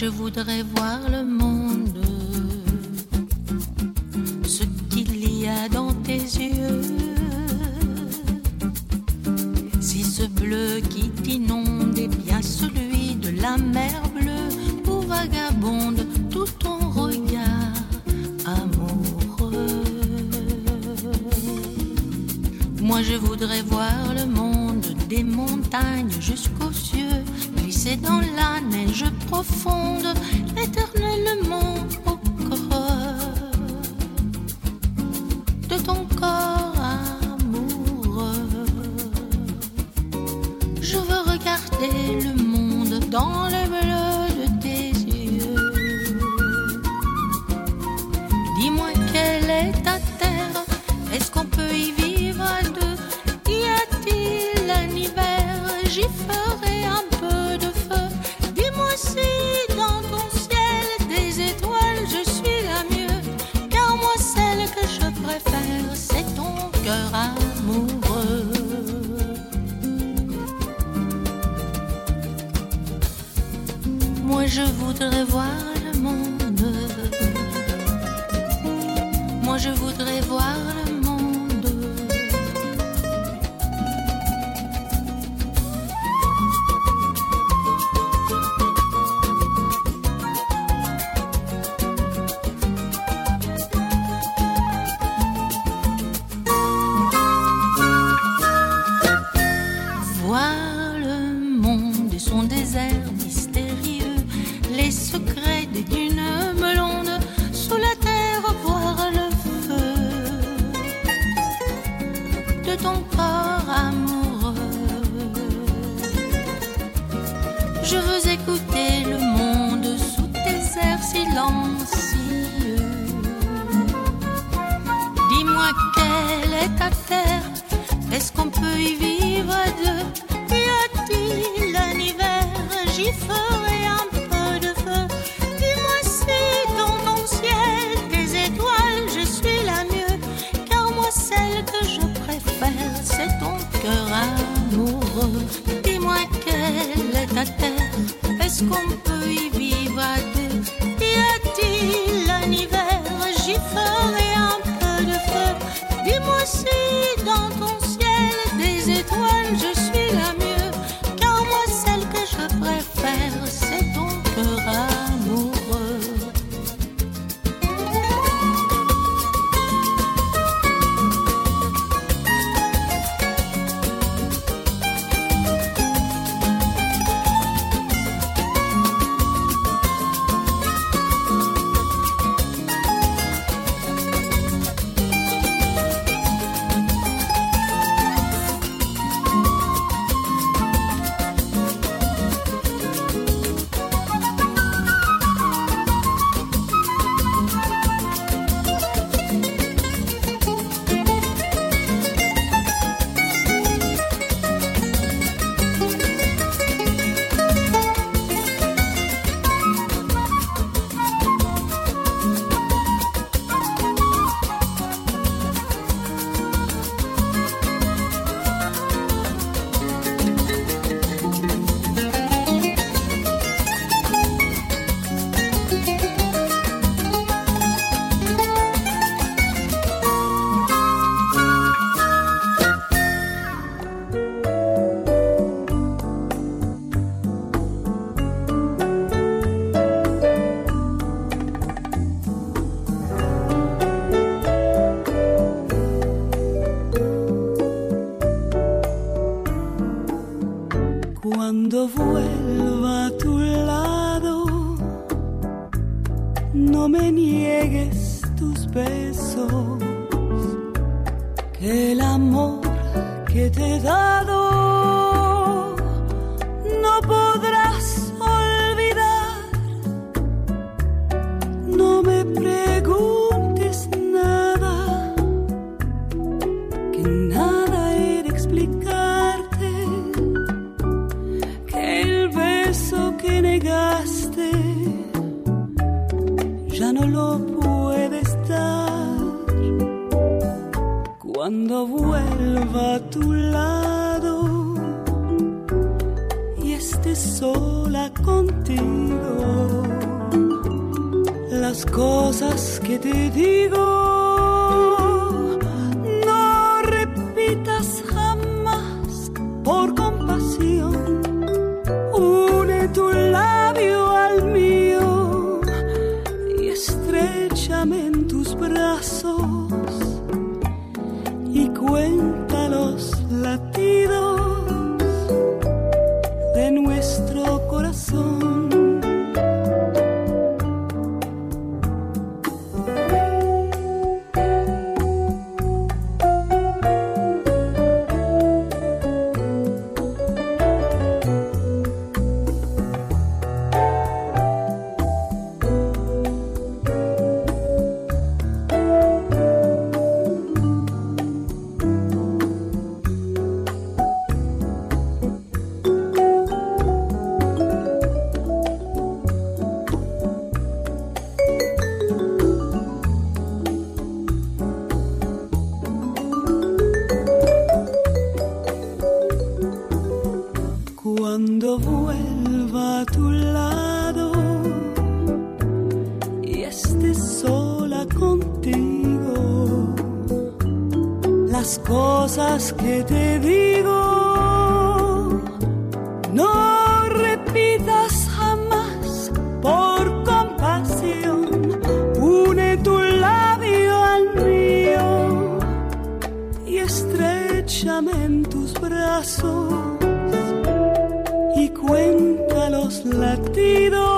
je voudrais voir le ya no lo puede estar. Cuando vuelva a tu lado y esté sola contigo, las cosas que te digo y cuenta los latidos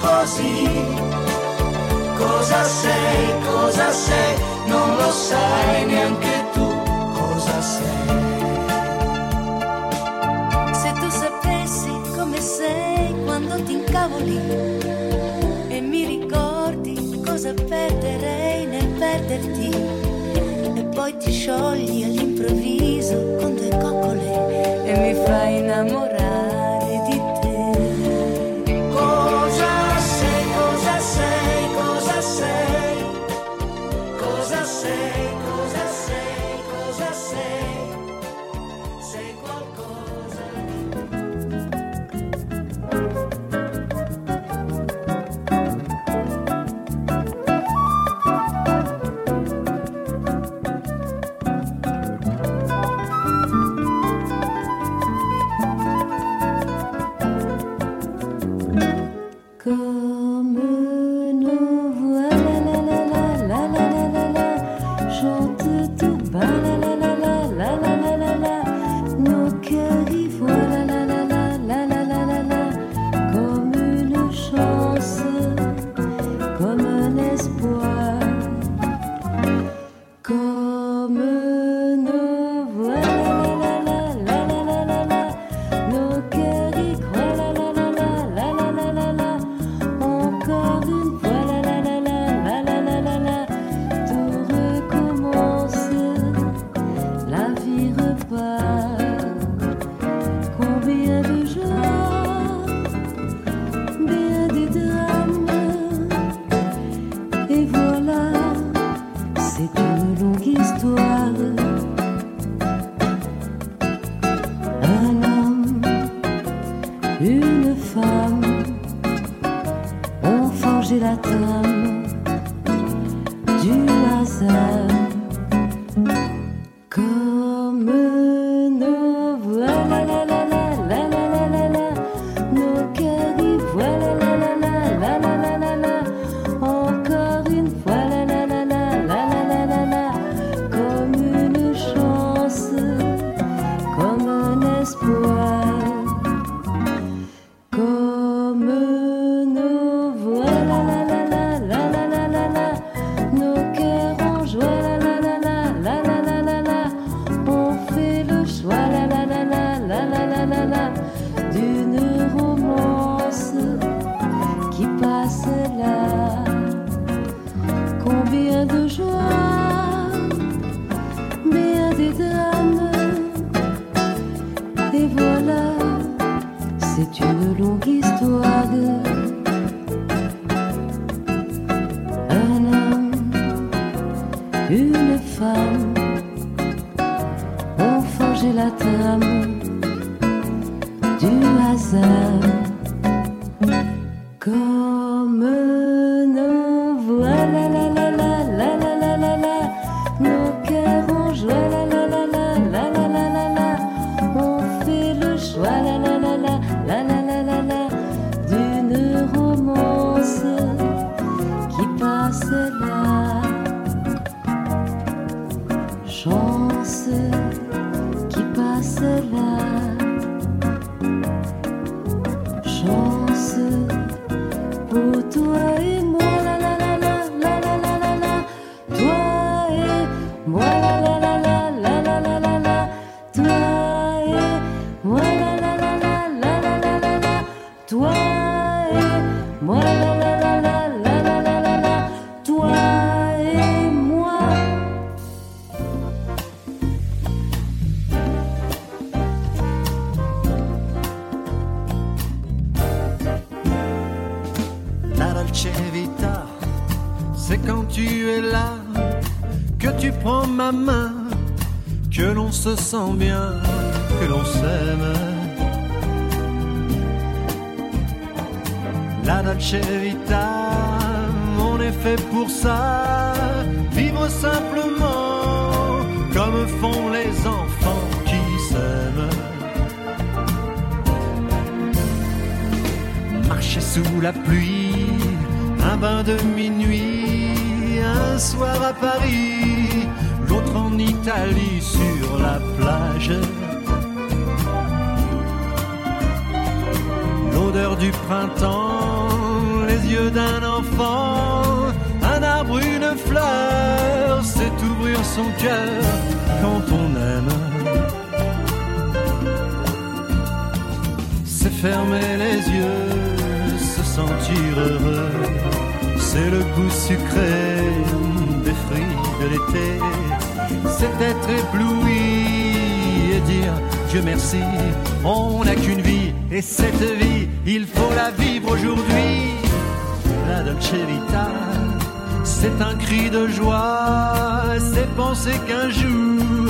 così. Cosa sei, cosa sei, non lo sai neanche tu cosa sei. Se tu sapessi come sei quando ti incavoli e mi ricordi cosa perderei nel perderti e poi ti sciogli all'improvviso con due coccole e mi fai innamorare. matin du hasard. Dolce vita, c'est quand tu es là que tu prends ma main, que l'on se sent bien, que l'on s'aime. La dolce vita, on est fait pour ça, vivre simplement comme font les enfants qui s'aiment. marcher sous la pluie, bain de minuit, un soir à Paris, l'autre en Italie sur la plage. L'odeur du printemps, les yeux d'un enfant, un arbre, une fleur, c'est ouvrir son cœur quand on aime. C'est fermer les yeux, se sentir heureux. C'est le goût sucré des fruits de l'été. C'est être ébloui et dire Dieu merci, on n'a qu'une vie. Et cette vie, il faut la vivre aujourd'hui. La Dolce Vita, c'est un cri de joie. C'est penser qu'un jour,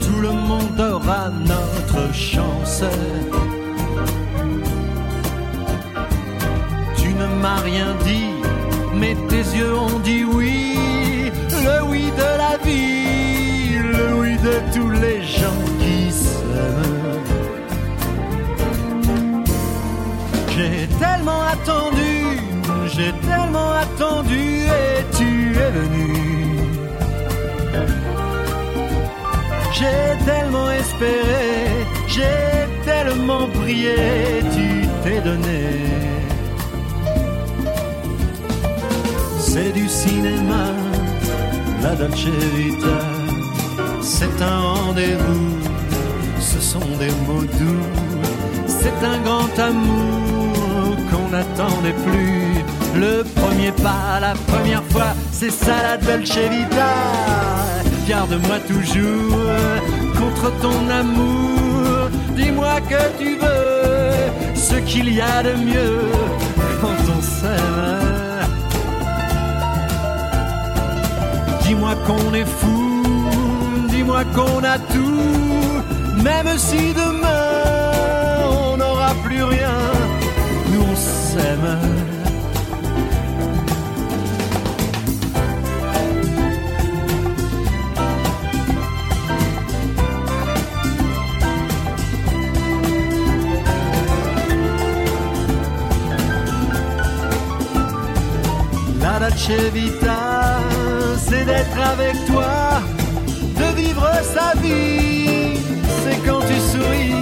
tout le monde aura notre chance. Tu ne m'as rien dit, mais tes yeux ont dit oui. Le oui de la vie, le oui de tous les gens qui s'aiment. J'ai tellement attendu, j'ai tellement attendu et tu es venu. J'ai tellement espéré, j'ai tellement prié, tu t'es donné. C'est du cinéma, la Dolce Vita. C'est un rendez-vous, ce sont des mots doux. C'est un grand amour qu'on n'attendait plus. Le premier pas, la première fois, c'est ça la Dolce Vita. Garde-moi toujours contre ton amour. Dis-moi que tu veux ce qu'il y a de mieux quand on s'aime. Dis-moi qu'on est fou, dis-moi qu'on a tout, même si demain on n'aura plus rien, nous on s'aime. La c'est d'être avec toi, de vivre sa vie. C'est quand tu souris,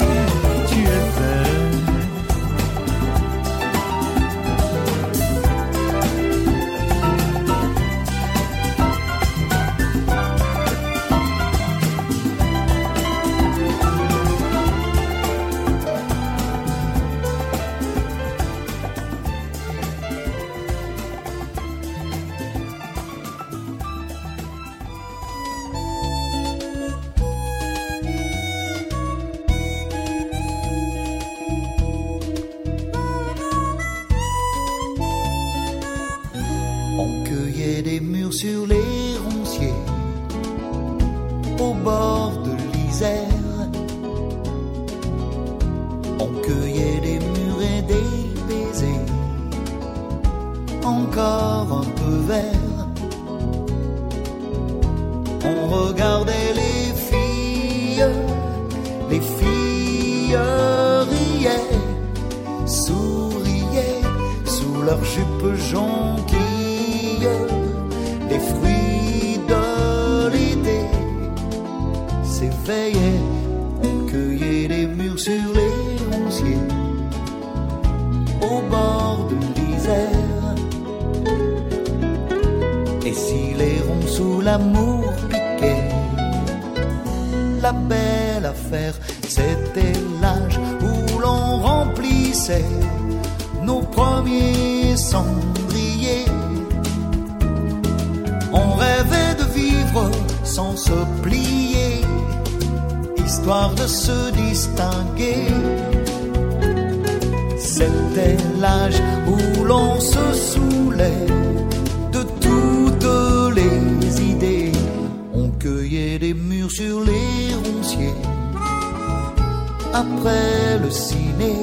après le ciné.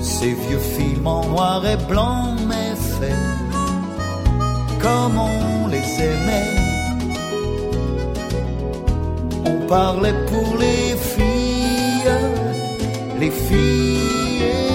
Ces vieux films en noir et blanc, mais faits comme on les aimait. On parlait pour les filles, les filles.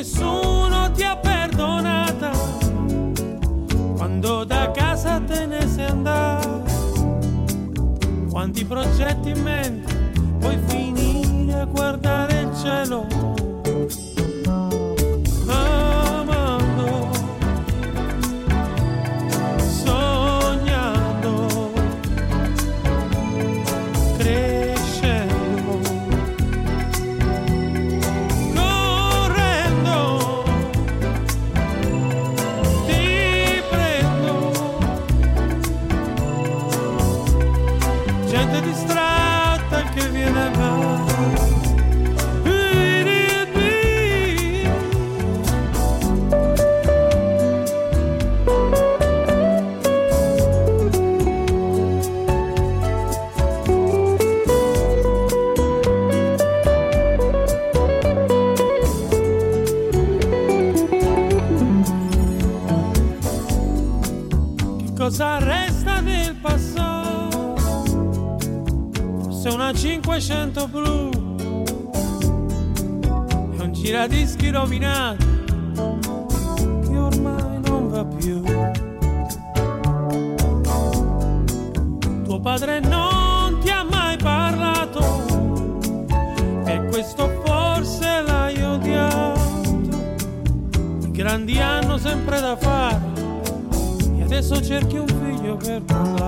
nessuno ti ha perdonata quando da casa te ne sei andata. Quanti progetti in mente, puoi finire a guardare il cielo 500 blu. È un giradischi rovinato che ormai non va più. Tuo padre non ti ha mai parlato e questo forse l'hai odiato. I grandi hanno sempre da fare e adesso cerchi un figlio per parlare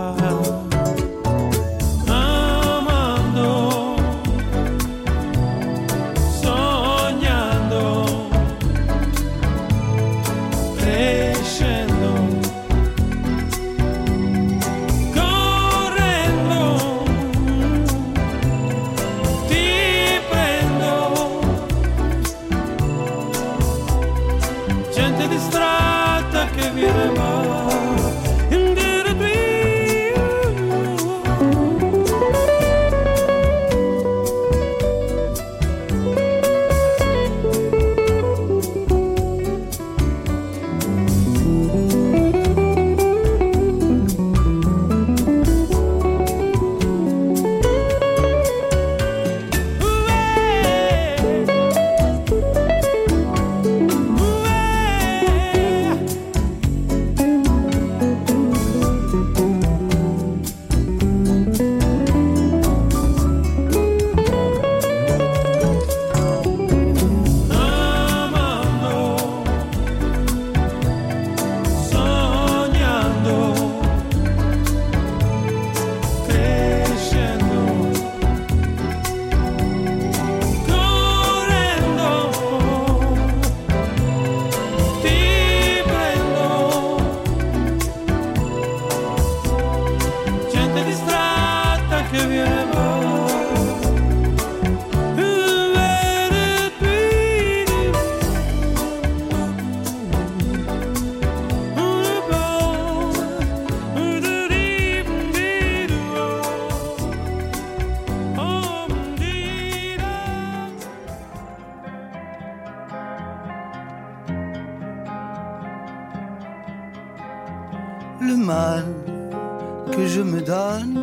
me donne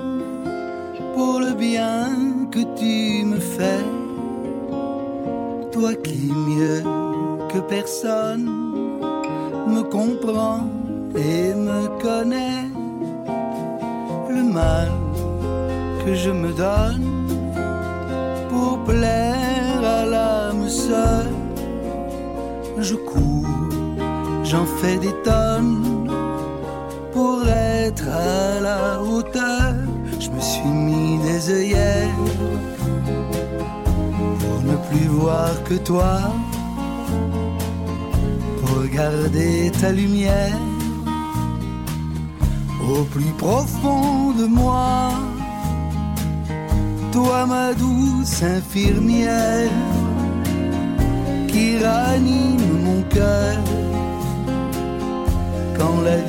pour le bien que tu me fais. Toi qui mieux que personne me comprends et me connais. Le mal que je me donne pour plaire à l'âme seule. Je cours, j'en fais des tonnes à la hauteur. Je me suis mis des œillères pour ne plus voir que toi. Regarder ta lumière au plus profond de moi. Toi, ma douce infirmière, qui ranime mon cœur quand la vie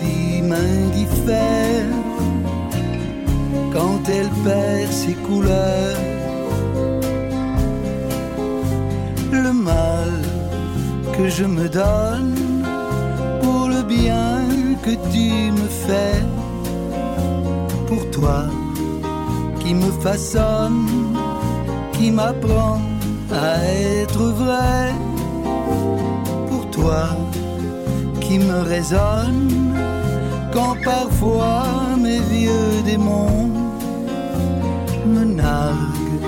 m'indiffère, quand elle perd ses couleurs. Le mal que je me donne pour le bien que tu me fais, pour toi qui me façonne, qui m'apprend à être vrai, pour toi qui me résonne quand parfois mes vieux démons me narguent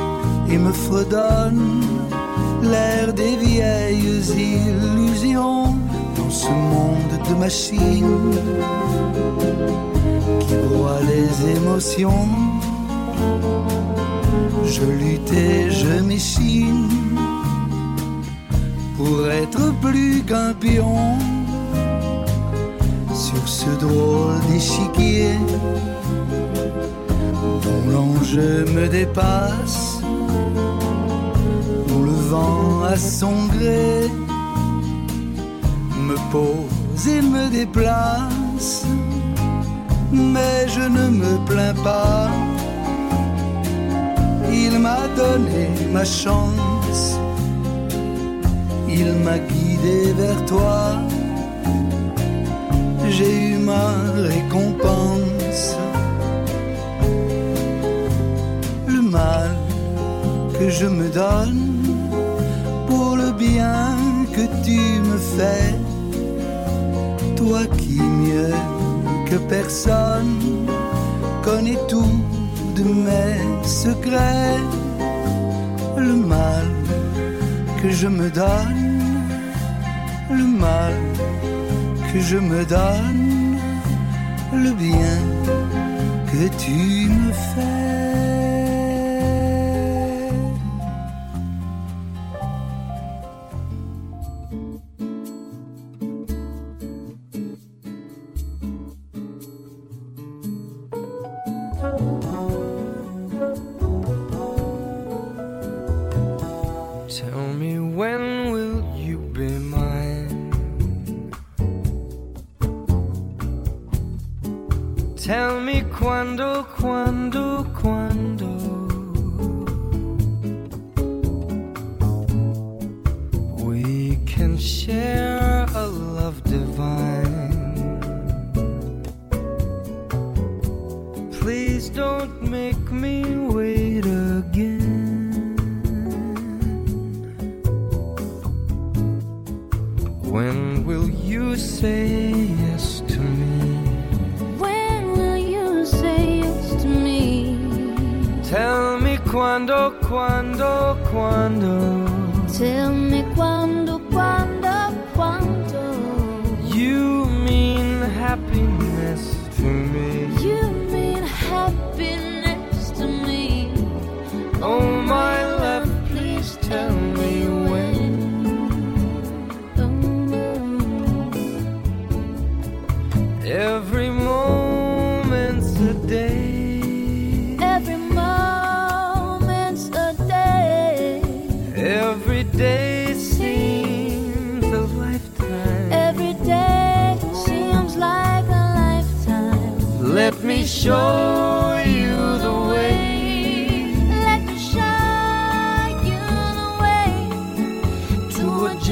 et me fredonnent l'air des vieilles illusions dans ce monde de machines qui broie les émotions. Je lutte et je m'échine pour être plus qu'un pion sur ce drôle d'échiquier dont l'enjeu me dépasse où le vent à son gré me pose et me déplace, mais je ne me plains pas. Il m'a donné ma chance, il m'a guidé vers toi, j'ai eu ma récompense. Le mal que je me donne pour le bien que tu me fais. Toi qui mieux que personne connais tout de mes secrets. Le mal que je me donne, le mal que je me donne, le bien que tu me fais. Me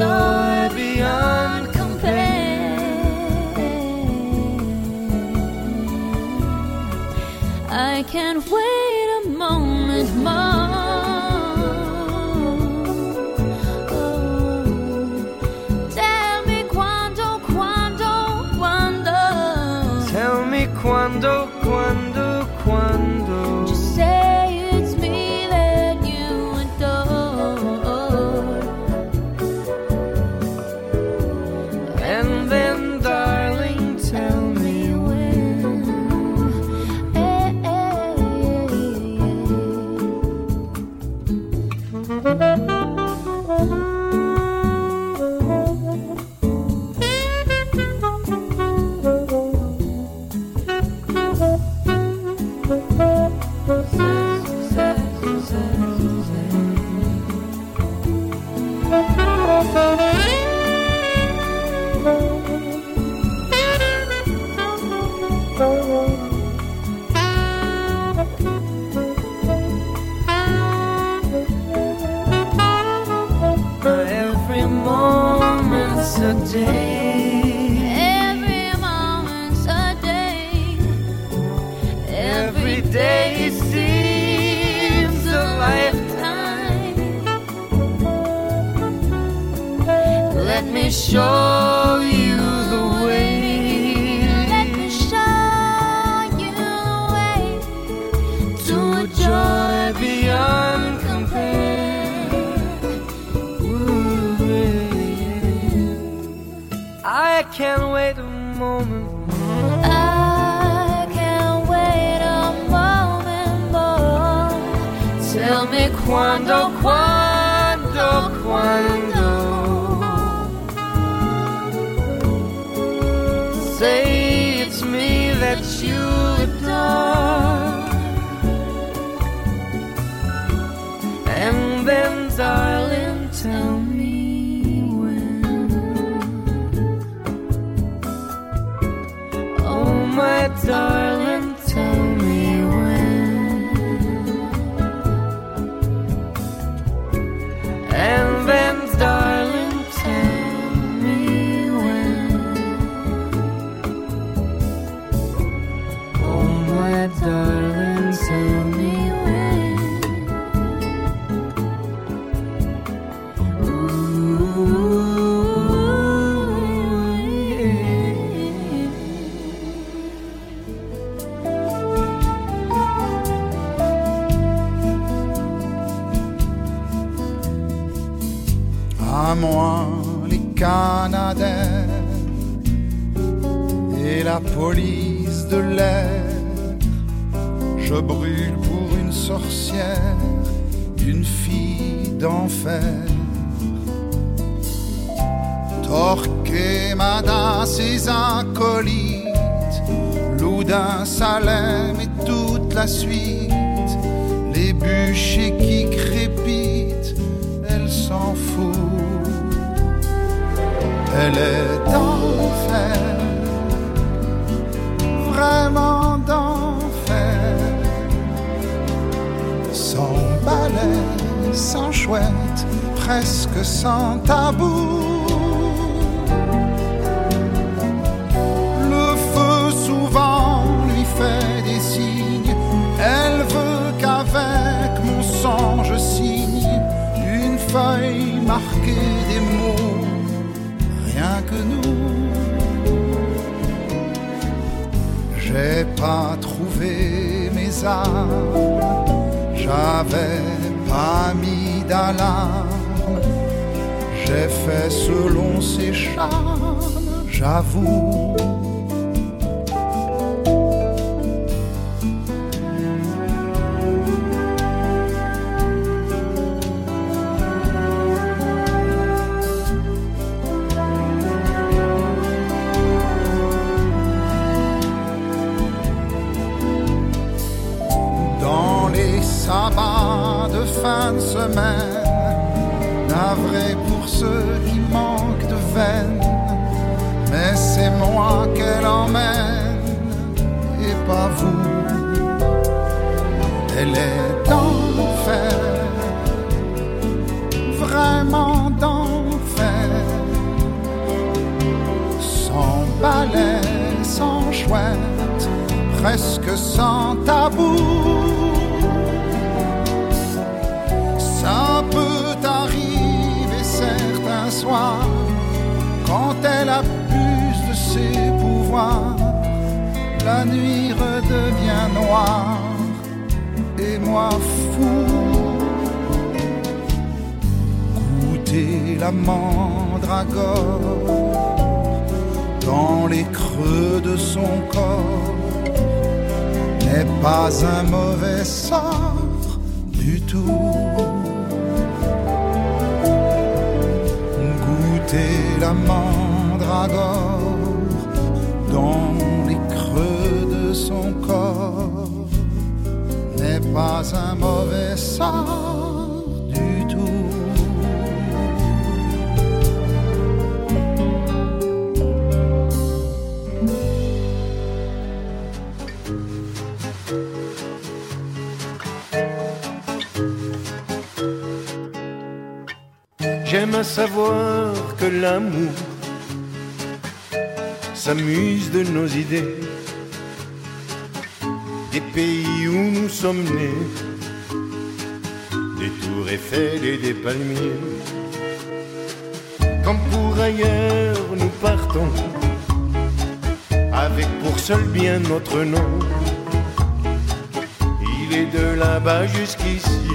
joy beyond compare. I can't wait. Can't wait a moment. I can't wait a moment more. Tell me quando, quando, Loudun, Salem et toute la suite, les bûchers qui crépitent, elle s'en fout. Elle est d'enfer, vraiment d'enfer, sans balai, sans chouette, presque sans tabou. Une feuille marquée des mots, rien que nous. J'ai pas trouvé mes armes, j'avais pas mis d'alarme, j'ai fait selon ses charmes, j'avoue. De fin de semaine, navré pour ceux qui manquent de veine, mais c'est moi qu'elle emmène. Et pas vous. Elle est d'enfer, vraiment d'enfer, sans balai, sans chouette, presque sans tabou. Elle abuse de ses pouvoirs. La nuit redevient noire et moi fou. Goûter la mandragore dans les creux de son corps n'est pas un mauvais sort du tout. Goûter la mandragore dans les creux de son corps n'est pas un mauvais sort du tout. J'aime à savoir que l'amour s'amuse de nos idées, des pays où nous sommes nés, des tours Eiffel et des palmiers. Comme pour ailleurs, nous partons avec pour seul bien notre nom. Il est de là-bas jusqu'ici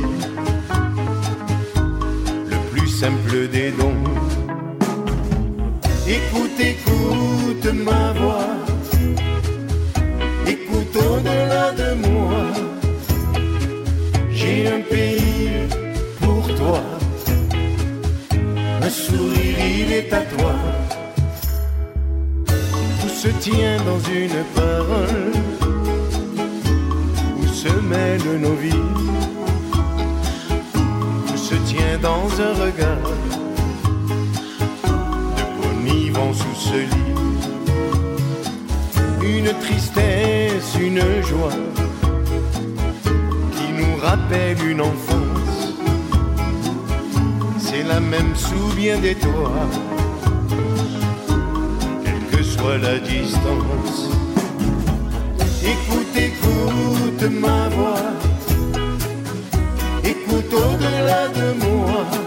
le plus simple des dons. Écoute, écoute ma voix, écoute au-delà de moi. J'ai un pays pour toi, un sourire il est à toi. Tout se tient dans une parole. Où se mêlent nos vies? Tout se tient dans un regard de bonivant sous ce lit. Une tristesse, une joie qui nous rappelle une enfance. C'est la même souviens des toits, quelle que soit la distance. Écoute, écoute ma voix écoute au-delà de moi.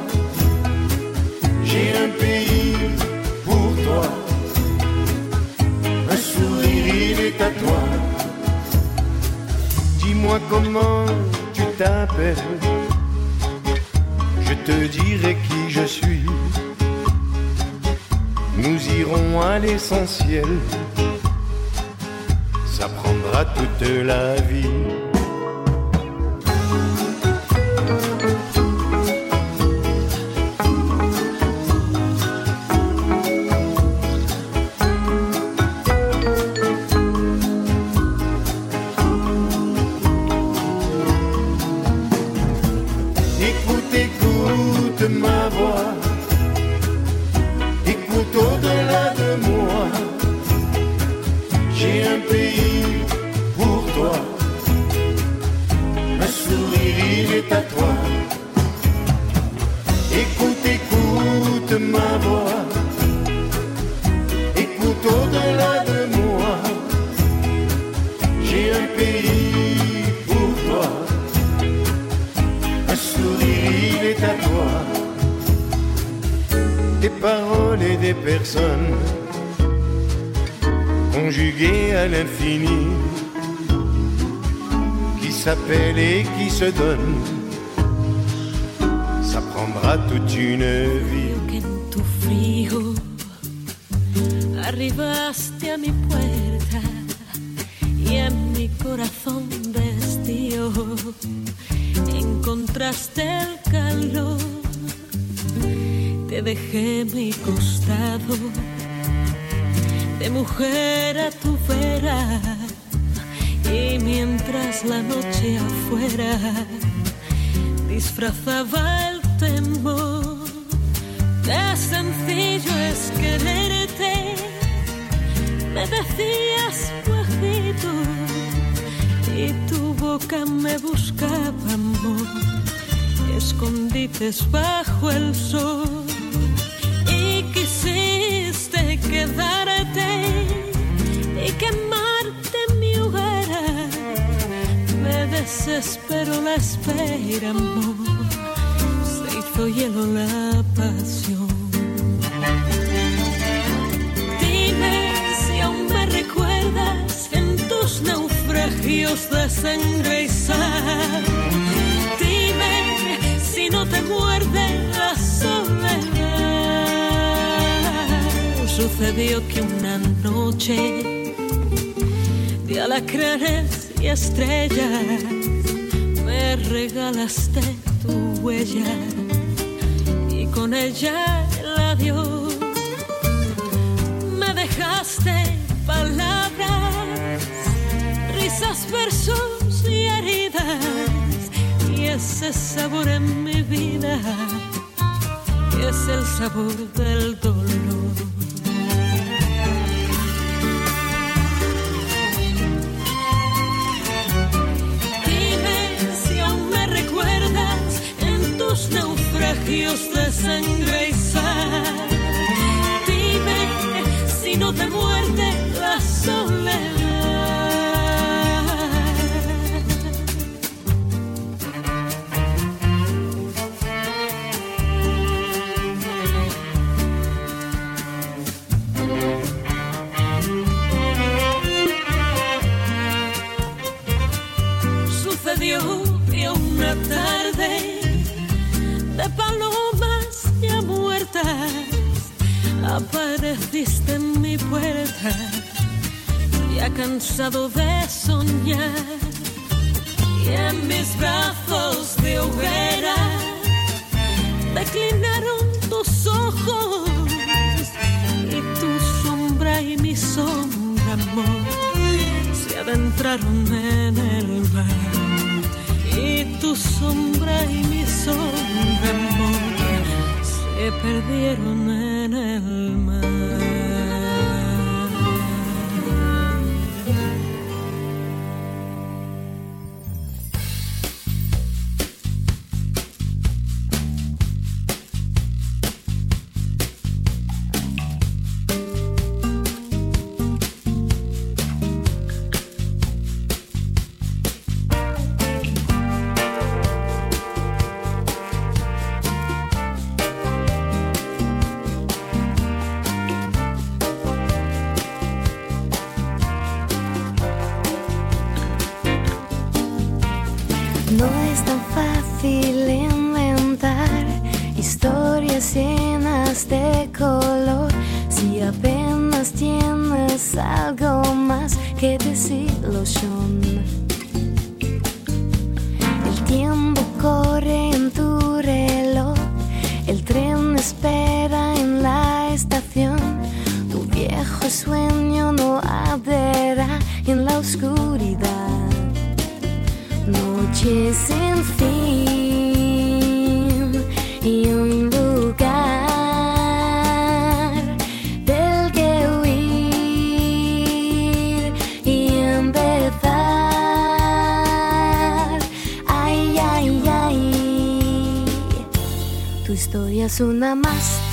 Un sourire il est à toi. Dis-moi comment tu t'appelles, je te dirai qui je suis. Nous irons à l'essentiel, ça prendra toute la vie. Personnes conjuguées à l'infini, qui s'appellent et qui se donnent. Ça prendra toute une vie. arribaste a mi puerta y en mi corazón vestido encontraste el calor. Dejé mi costado de mujer a tu vera y mientras la noche afuera disfrazaba el temor. Qué sencillo es quererte, me decías bajito y tu boca me buscaba amor, escondites bajo el sol quedarte y quemarte mi hoguera desespero la espera, amor. Se hizo hielo la pasión. Dime si aún me recuerdas en tus naufragios de sangre y sal. Dime si no te muerde la Sucedió que una noche de alacranes y estrellas me regalaste tu huella y con ella el adiós me dejaste palabras, risas, versos y heridas y ese sabor en mi vida es el sabor del dolor. Naufragios de sangre y sal. Dime si no te muerde la soledad. Sucedió que una tarde apareciste en mi puerta ya cansado de soñar. Y en mis brazos de hoguera declinaron tus ojos y tu sombra y mi sombra amor se adentraron en el mar. Y tu sombra y mi sombra amor se perdieron en el mar. Sunamas